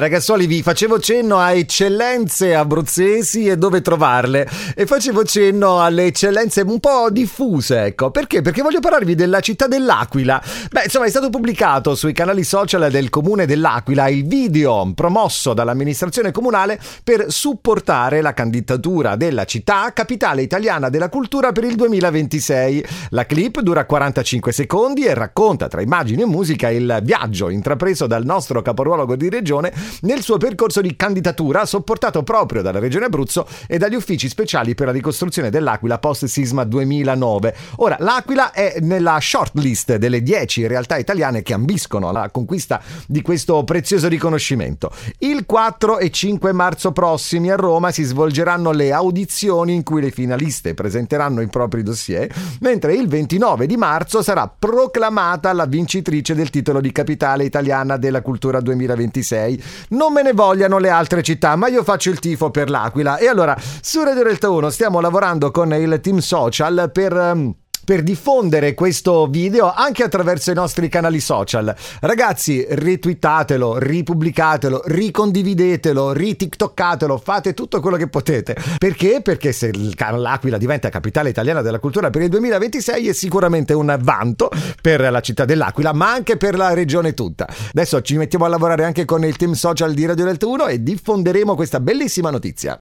Ragazzuoli, vi facevo cenno a eccellenze abruzzesi e dove trovarle e facevo cenno alle eccellenze un po' diffuse, ecco. Perché? Perché voglio parlarvi della città dell'Aquila. Beh, insomma, è stato pubblicato sui canali social del comune dell'Aquila il video promosso dall'amministrazione comunale per supportare la candidatura della città capitale italiana della cultura per il 2026. La clip dura 45 secondi e racconta tra immagini e musica il viaggio intrapreso dal nostro caporuolo di regione nel suo percorso di candidatura sopportato proprio dalla Regione Abruzzo e dagli uffici speciali per la ricostruzione dell'Aquila post-sisma 2009. Ora, l'Aquila è nella shortlist delle 10 realtà italiane che ambiscono alla conquista di questo prezioso riconoscimento. Il 4 e 5 marzo prossimi a Roma si svolgeranno le audizioni in cui le finaliste presenteranno i propri dossier, mentre il 29 di marzo sarà proclamata la vincitrice del titolo di capitale italiana della cultura 2026 non me ne vogliano le altre città, ma io faccio il tifo per l'Aquila. E allora, su Radio Delta 1 stiamo lavorando con il team social per... Per diffondere questo video anche attraverso i nostri canali social. Ragazzi, retweetatelo, ripubblicatelo, ricondividetelo, ritiktokatelo, fate tutto quello che potete. Perché? Perché se l'Aquila diventa capitale italiana della cultura per il 2026 è sicuramente un vanto per la città dell'Aquila, ma anche per la regione tutta. Adesso ci mettiamo a lavorare anche con il team social di Radio Delta 1 e diffonderemo questa bellissima notizia.